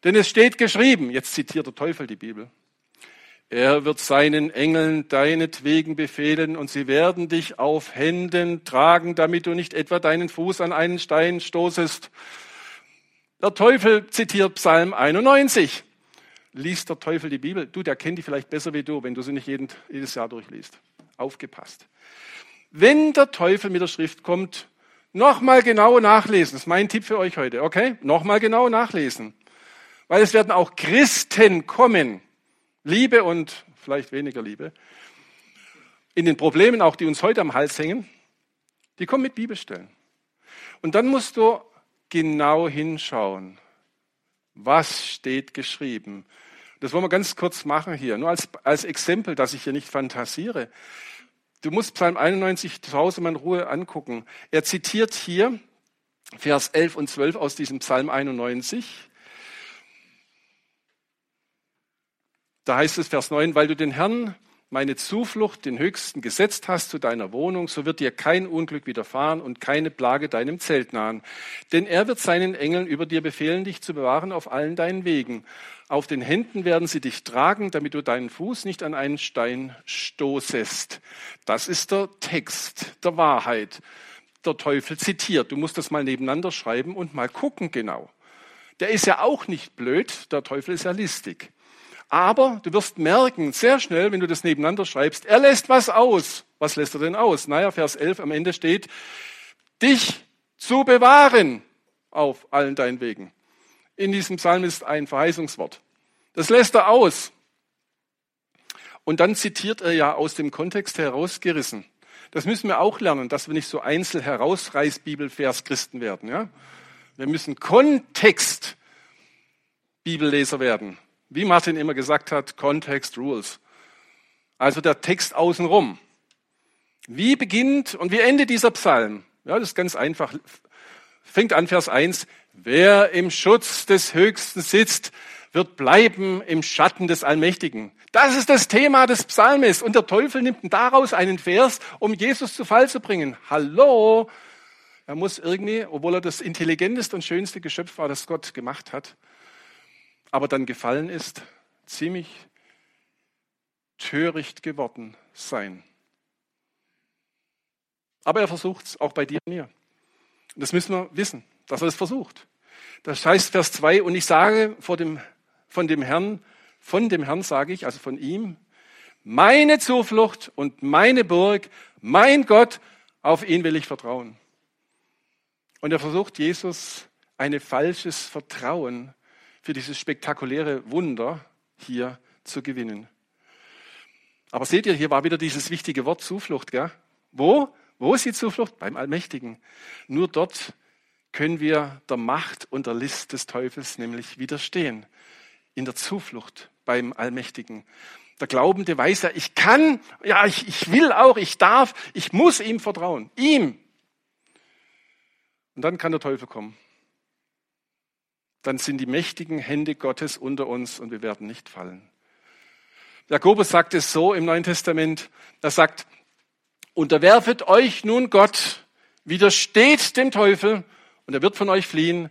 Denn es steht geschrieben, jetzt zitiert der Teufel die Bibel. Er wird seinen Engeln deinetwegen befehlen und sie werden dich auf Händen tragen, damit du nicht etwa deinen Fuß an einen Stein stoßest. Der Teufel zitiert Psalm 91 liest der Teufel die Bibel. Du, der kennt die vielleicht besser wie du, wenn du sie nicht jeden, jedes Jahr durchliest. Aufgepasst. Wenn der Teufel mit der Schrift kommt, nochmal genau nachlesen. Das ist mein Tipp für euch heute, okay? Nochmal genau nachlesen. Weil es werden auch Christen kommen. Liebe und vielleicht weniger Liebe. In den Problemen auch, die uns heute am Hals hängen, die kommen mit Bibelstellen. Und dann musst du genau hinschauen. Was steht geschrieben? Das wollen wir ganz kurz machen hier, nur als, als Exempel, dass ich hier nicht fantasiere. Du musst Psalm 91 zu Hause mal in Ruhe angucken. Er zitiert hier Vers 11 und 12 aus diesem Psalm 91. Da heißt es Vers 9, weil du den Herrn meine Zuflucht, den Höchsten, gesetzt hast zu deiner Wohnung, so wird dir kein Unglück widerfahren und keine Plage deinem Zelt nahen. Denn er wird seinen Engeln über dir befehlen, dich zu bewahren auf allen deinen Wegen. Auf den Händen werden sie dich tragen, damit du deinen Fuß nicht an einen Stein stoßest. Das ist der Text der Wahrheit. Der Teufel zitiert. Du musst das mal nebeneinander schreiben und mal gucken genau. Der ist ja auch nicht blöd, der Teufel ist ja listig. Aber du wirst merken, sehr schnell, wenn du das nebeneinander schreibst, er lässt was aus. Was lässt er denn aus? Naja, Vers 11 am Ende steht, dich zu bewahren auf allen deinen Wegen. In diesem Psalm ist ein Verheißungswort. Das lässt er aus. Und dann zitiert er ja aus dem Kontext herausgerissen. Das müssen wir auch lernen, dass wir nicht so einzel herausreiß Bibelvers Christen werden. Ja? Wir müssen Kontext Bibelleser werden. Wie Martin immer gesagt hat, Context Rules. Also der Text außenrum. Wie beginnt und wie endet dieser Psalm? Ja, das ist ganz einfach. Fängt an Vers 1. Wer im Schutz des Höchsten sitzt, wird bleiben im Schatten des Allmächtigen. Das ist das Thema des Psalmes. Und der Teufel nimmt daraus einen Vers, um Jesus zu Fall zu bringen. Hallo! Er muss irgendwie, obwohl er das intelligenteste und schönste Geschöpf war, das Gott gemacht hat, aber dann gefallen ist, ziemlich töricht geworden sein. Aber er versucht es auch bei dir und mir. Das müssen wir wissen, dass er es versucht. Das heißt Vers 2, und ich sage vor dem, von dem Herrn, von dem Herrn sage ich, also von ihm, meine Zuflucht und meine Burg, mein Gott, auf ihn will ich vertrauen. Und er versucht Jesus ein falsches Vertrauen für dieses spektakuläre Wunder hier zu gewinnen. Aber seht ihr, hier war wieder dieses wichtige Wort Zuflucht. Gell? Wo? Wo ist die Zuflucht? Beim Allmächtigen. Nur dort können wir der Macht und der List des Teufels nämlich widerstehen. In der Zuflucht beim Allmächtigen. Der Glaubende weiß ja, ich kann, ja, ich, ich will auch, ich darf, ich muss ihm vertrauen. Ihm. Und dann kann der Teufel kommen. Dann sind die mächtigen Hände Gottes unter uns und wir werden nicht fallen. Jakobus sagt es so im Neuen Testament. Er sagt, unterwerfet euch nun Gott, widersteht dem Teufel und er wird von euch fliehen.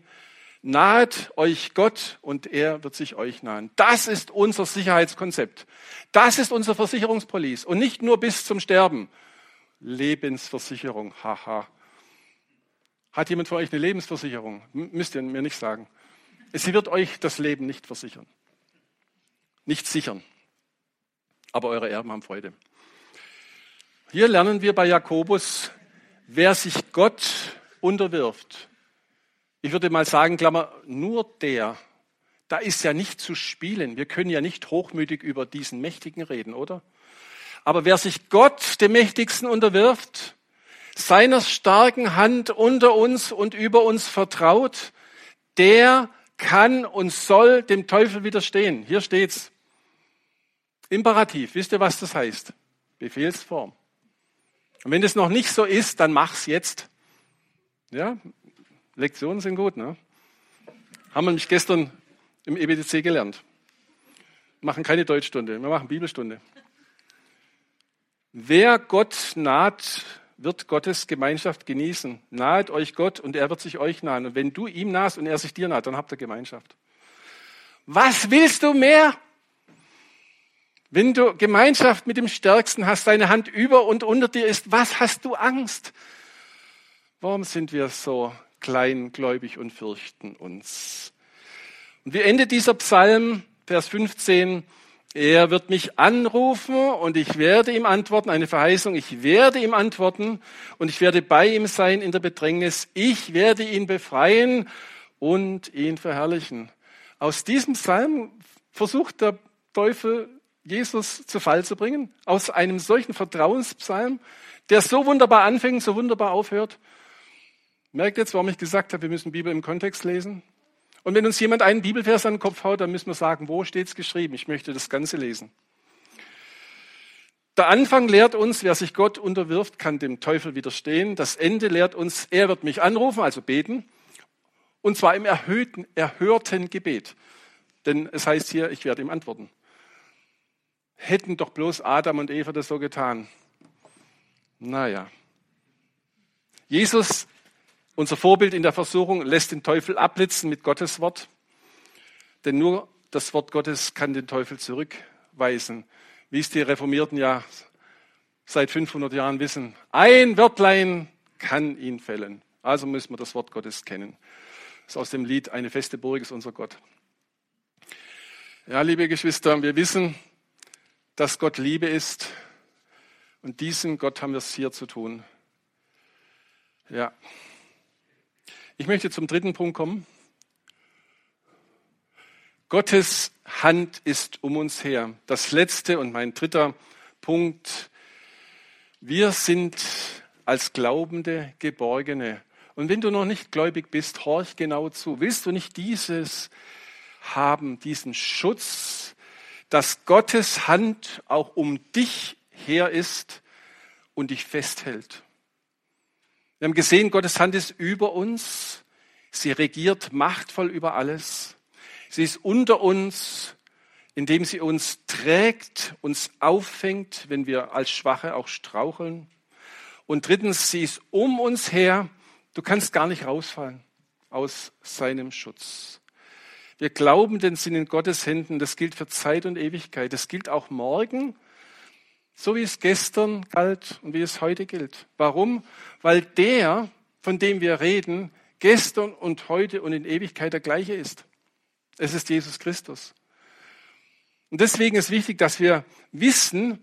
Nahet euch Gott und er wird sich euch nahen. Das ist unser Sicherheitskonzept. Das ist unser Versicherungspolice und nicht nur bis zum Sterben. Lebensversicherung, haha. Hat jemand von euch eine Lebensversicherung? Müsst ihr mir nicht sagen. Sie wird euch das Leben nicht versichern. Nicht sichern aber eure Erben haben Freude. Hier lernen wir bei Jakobus, wer sich Gott unterwirft. Ich würde mal sagen, Klammer, nur der, da ist ja nicht zu spielen. Wir können ja nicht hochmütig über diesen Mächtigen reden, oder? Aber wer sich Gott, dem Mächtigsten, unterwirft, seiner starken Hand unter uns und über uns vertraut, der kann und soll dem Teufel widerstehen. Hier steht's. Imperativ, wisst ihr, was das heißt? Befehlsform. Und wenn das noch nicht so ist, dann mach's jetzt. Ja, Lektionen sind gut, ne? Haben wir nämlich gestern im EBTC gelernt. Wir machen keine Deutschstunde, wir machen Bibelstunde. Wer Gott naht, wird Gottes Gemeinschaft genießen. Nahet euch Gott und er wird sich euch nahen. Und wenn du ihm nahst und er sich dir naht, dann habt ihr Gemeinschaft. Was willst du mehr? Wenn du Gemeinschaft mit dem Stärksten hast, deine Hand über und unter dir ist, was hast du Angst? Warum sind wir so kleingläubig und fürchten uns? Und wie endet dieser Psalm, Vers 15? Er wird mich anrufen und ich werde ihm antworten, eine Verheißung, ich werde ihm antworten und ich werde bei ihm sein in der Bedrängnis. Ich werde ihn befreien und ihn verherrlichen. Aus diesem Psalm versucht der Teufel Jesus zu Fall zu bringen, aus einem solchen Vertrauenspsalm, der so wunderbar anfängt, so wunderbar aufhört. Merkt jetzt, warum ich gesagt habe, wir müssen Bibel im Kontext lesen? Und wenn uns jemand einen Bibelvers an den Kopf haut, dann müssen wir sagen, wo steht es geschrieben? Ich möchte das Ganze lesen. Der Anfang lehrt uns, wer sich Gott unterwirft, kann dem Teufel widerstehen. Das Ende lehrt uns, er wird mich anrufen, also beten. Und zwar im erhöhten, erhörten Gebet. Denn es heißt hier, ich werde ihm antworten. Hätten doch bloß Adam und Eva das so getan. Naja. Jesus, unser Vorbild in der Versuchung, lässt den Teufel abblitzen mit Gottes Wort. Denn nur das Wort Gottes kann den Teufel zurückweisen. Wie es die Reformierten ja seit 500 Jahren wissen. Ein Wörtlein kann ihn fällen. Also müssen wir das Wort Gottes kennen. Das ist aus dem Lied Eine feste Burg ist unser Gott. Ja, liebe Geschwister, wir wissen, dass Gott Liebe ist. Und diesem Gott haben wir es hier zu tun. Ja. Ich möchte zum dritten Punkt kommen. Gottes Hand ist um uns her. Das letzte und mein dritter Punkt. Wir sind als Glaubende Geborgene. Und wenn du noch nicht gläubig bist, horch genau zu. Willst du nicht dieses haben, diesen Schutz, dass Gottes Hand auch um dich her ist und dich festhält. Wir haben gesehen, Gottes Hand ist über uns. Sie regiert machtvoll über alles. Sie ist unter uns, indem sie uns trägt, uns auffängt, wenn wir als Schwache auch straucheln. Und drittens, sie ist um uns her. Du kannst gar nicht rausfallen aus seinem Schutz. Wir glauben, denn sind in Gottes Händen. Das gilt für Zeit und Ewigkeit. Das gilt auch morgen, so wie es gestern galt und wie es heute gilt. Warum? Weil der, von dem wir reden, gestern und heute und in Ewigkeit der gleiche ist. Es ist Jesus Christus. Und deswegen ist wichtig, dass wir wissen,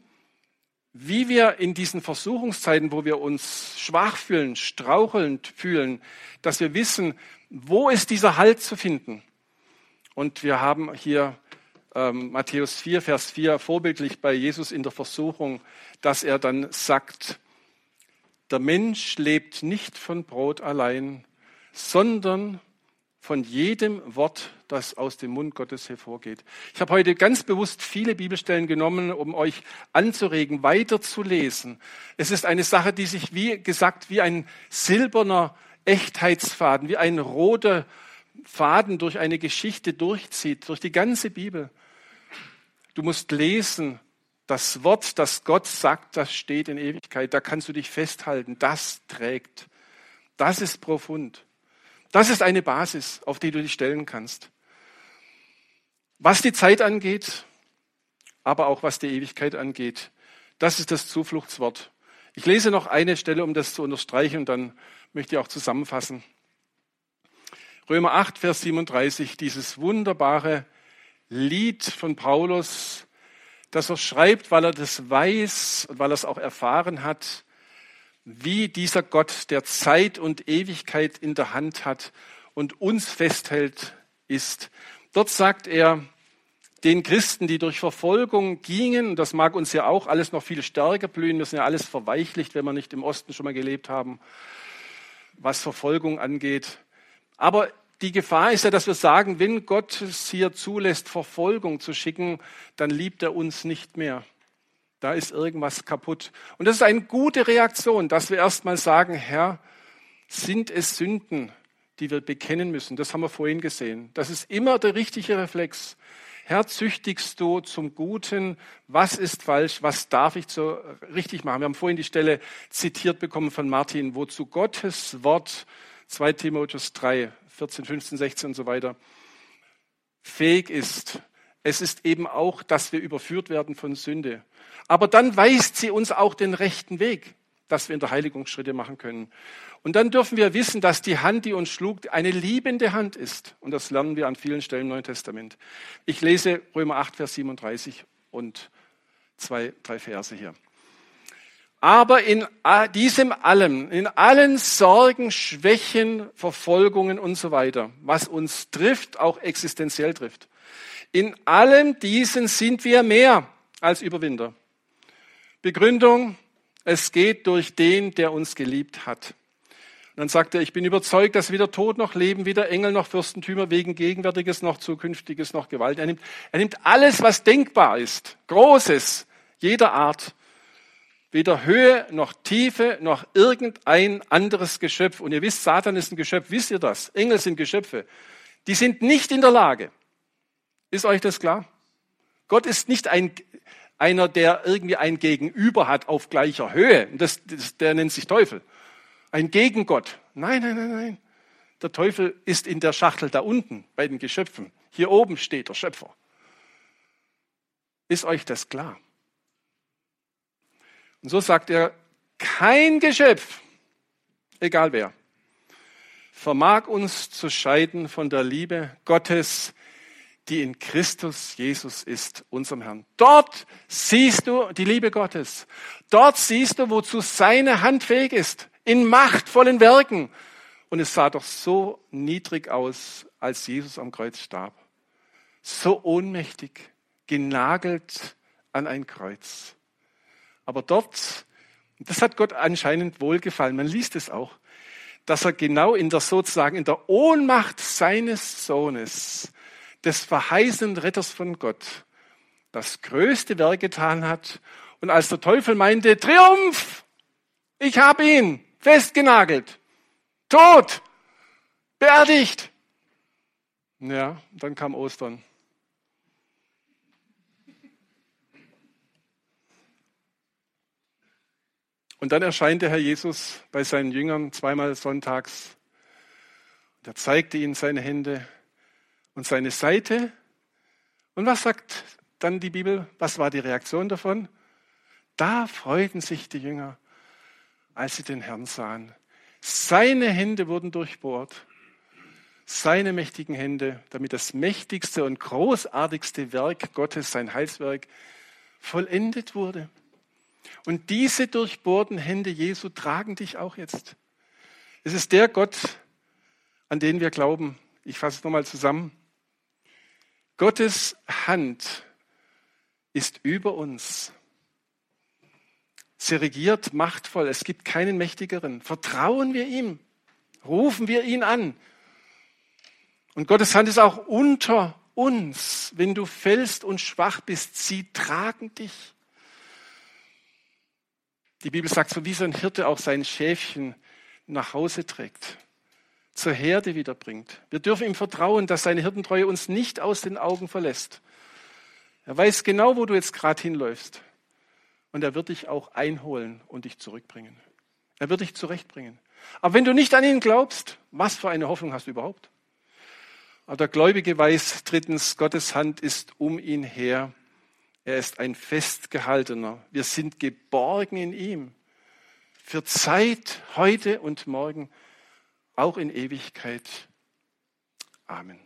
wie wir in diesen Versuchungszeiten, wo wir uns schwach fühlen, strauchelnd fühlen, dass wir wissen, wo ist dieser Halt zu finden. Und wir haben hier ähm, Matthäus 4, Vers 4 vorbildlich bei Jesus in der Versuchung, dass er dann sagt, der Mensch lebt nicht von Brot allein, sondern von jedem Wort, das aus dem Mund Gottes hervorgeht. Ich habe heute ganz bewusst viele Bibelstellen genommen, um euch anzuregen, weiterzulesen. Es ist eine Sache, die sich, wie gesagt, wie ein silberner Echtheitsfaden, wie ein roter Faden durch eine Geschichte durchzieht, durch die ganze Bibel. Du musst lesen, das Wort, das Gott sagt, das steht in Ewigkeit. Da kannst du dich festhalten. Das trägt. Das ist profund. Das ist eine Basis, auf die du dich stellen kannst. Was die Zeit angeht, aber auch was die Ewigkeit angeht, das ist das Zufluchtswort. Ich lese noch eine Stelle, um das zu unterstreichen, und dann möchte ich auch zusammenfassen. Römer 8, Vers 37, dieses wunderbare Lied von Paulus, das er schreibt, weil er das weiß und weil er es auch erfahren hat wie dieser Gott, der Zeit und Ewigkeit in der Hand hat und uns festhält, ist. Dort sagt er den Christen, die durch Verfolgung gingen, das mag uns ja auch alles noch viel stärker blühen, wir sind ja alles verweichlicht, wenn wir nicht im Osten schon mal gelebt haben, was Verfolgung angeht. Aber die Gefahr ist ja, dass wir sagen, wenn Gott es hier zulässt, Verfolgung zu schicken, dann liebt er uns nicht mehr da ist irgendwas kaputt. Und das ist eine gute Reaktion, dass wir erstmal sagen, Herr, sind es Sünden, die wir bekennen müssen? Das haben wir vorhin gesehen. Das ist immer der richtige Reflex. Herr, züchtigst du zum Guten? Was ist falsch? Was darf ich so richtig machen? Wir haben vorhin die Stelle zitiert bekommen von Martin, wozu Gottes Wort 2 Timotheus 3, 14, 15, 16 und so weiter fähig ist. Es ist eben auch, dass wir überführt werden von Sünde. Aber dann weist sie uns auch den rechten Weg, dass wir in der Heiligung Schritte machen können. Und dann dürfen wir wissen, dass die Hand, die uns schlug, eine liebende Hand ist. Und das lernen wir an vielen Stellen im Neuen Testament. Ich lese Römer 8, Vers 37 und zwei, drei Verse hier. Aber in diesem allem, in allen Sorgen, Schwächen, Verfolgungen und so weiter, was uns trifft, auch existenziell trifft, in allem diesen sind wir mehr als Überwinder. Begründung, es geht durch den, der uns geliebt hat. Und dann sagt er, ich bin überzeugt, dass weder Tod noch Leben, weder Engel noch Fürstentümer, wegen Gegenwärtiges noch Zukünftiges noch Gewalt. Er nimmt, er nimmt alles, was denkbar ist, Großes, jeder Art, weder Höhe noch Tiefe noch irgendein anderes Geschöpf. Und ihr wisst, Satan ist ein Geschöpf, wisst ihr das? Engel sind Geschöpfe. Die sind nicht in der Lage. Ist euch das klar? Gott ist nicht ein einer, der irgendwie ein Gegenüber hat auf gleicher Höhe. Das, das, der nennt sich Teufel. Ein Gegengott. Nein, nein, nein, nein. Der Teufel ist in der Schachtel da unten bei den Geschöpfen. Hier oben steht der Schöpfer. Ist euch das klar? Und so sagt er, kein Geschöpf, egal wer, vermag uns zu scheiden von der Liebe Gottes, die in Christus Jesus ist, unserem Herrn. Dort siehst du die Liebe Gottes. Dort siehst du, wozu seine Hand fähig ist, in machtvollen Werken. Und es sah doch so niedrig aus, als Jesus am Kreuz starb. So ohnmächtig, genagelt an ein Kreuz. Aber dort, das hat Gott anscheinend wohlgefallen, man liest es auch, dass er genau in der sozusagen in der Ohnmacht seines Sohnes des verheißenen Retters von Gott das größte Werk getan hat. Und als der Teufel meinte, Triumph, ich habe ihn festgenagelt, tot, beerdigt. Ja, dann kam Ostern. Und dann erscheint der Herr Jesus bei seinen Jüngern zweimal sonntags. Und er zeigte ihnen seine Hände und seine Seite. Und was sagt dann die Bibel? Was war die Reaktion davon? Da freuten sich die Jünger, als sie den Herrn sahen. Seine Hände wurden durchbohrt. seine mächtigen Hände, damit das mächtigste und großartigste Werk Gottes, sein Heilswerk, vollendet wurde. Und diese durchbohrten Hände Jesu tragen dich auch jetzt. Es ist der Gott, an den wir glauben. Ich fasse es nochmal zusammen. Gottes Hand ist über uns. Sie regiert machtvoll. Es gibt keinen mächtigeren. Vertrauen wir ihm. Rufen wir ihn an. Und Gottes Hand ist auch unter uns. Wenn du fällst und schwach bist, sie tragen dich. Die Bibel sagt so, wie so ein Hirte auch sein Schäfchen nach Hause trägt, zur Herde wiederbringt. Wir dürfen ihm vertrauen, dass seine Hirtentreue uns nicht aus den Augen verlässt. Er weiß genau, wo du jetzt gerade hinläufst. Und er wird dich auch einholen und dich zurückbringen. Er wird dich zurechtbringen. Aber wenn du nicht an ihn glaubst, was für eine Hoffnung hast du überhaupt? Aber der Gläubige weiß drittens, Gottes Hand ist um ihn her. Er ist ein festgehaltener. Wir sind geborgen in ihm. Für Zeit, heute und morgen, auch in Ewigkeit. Amen.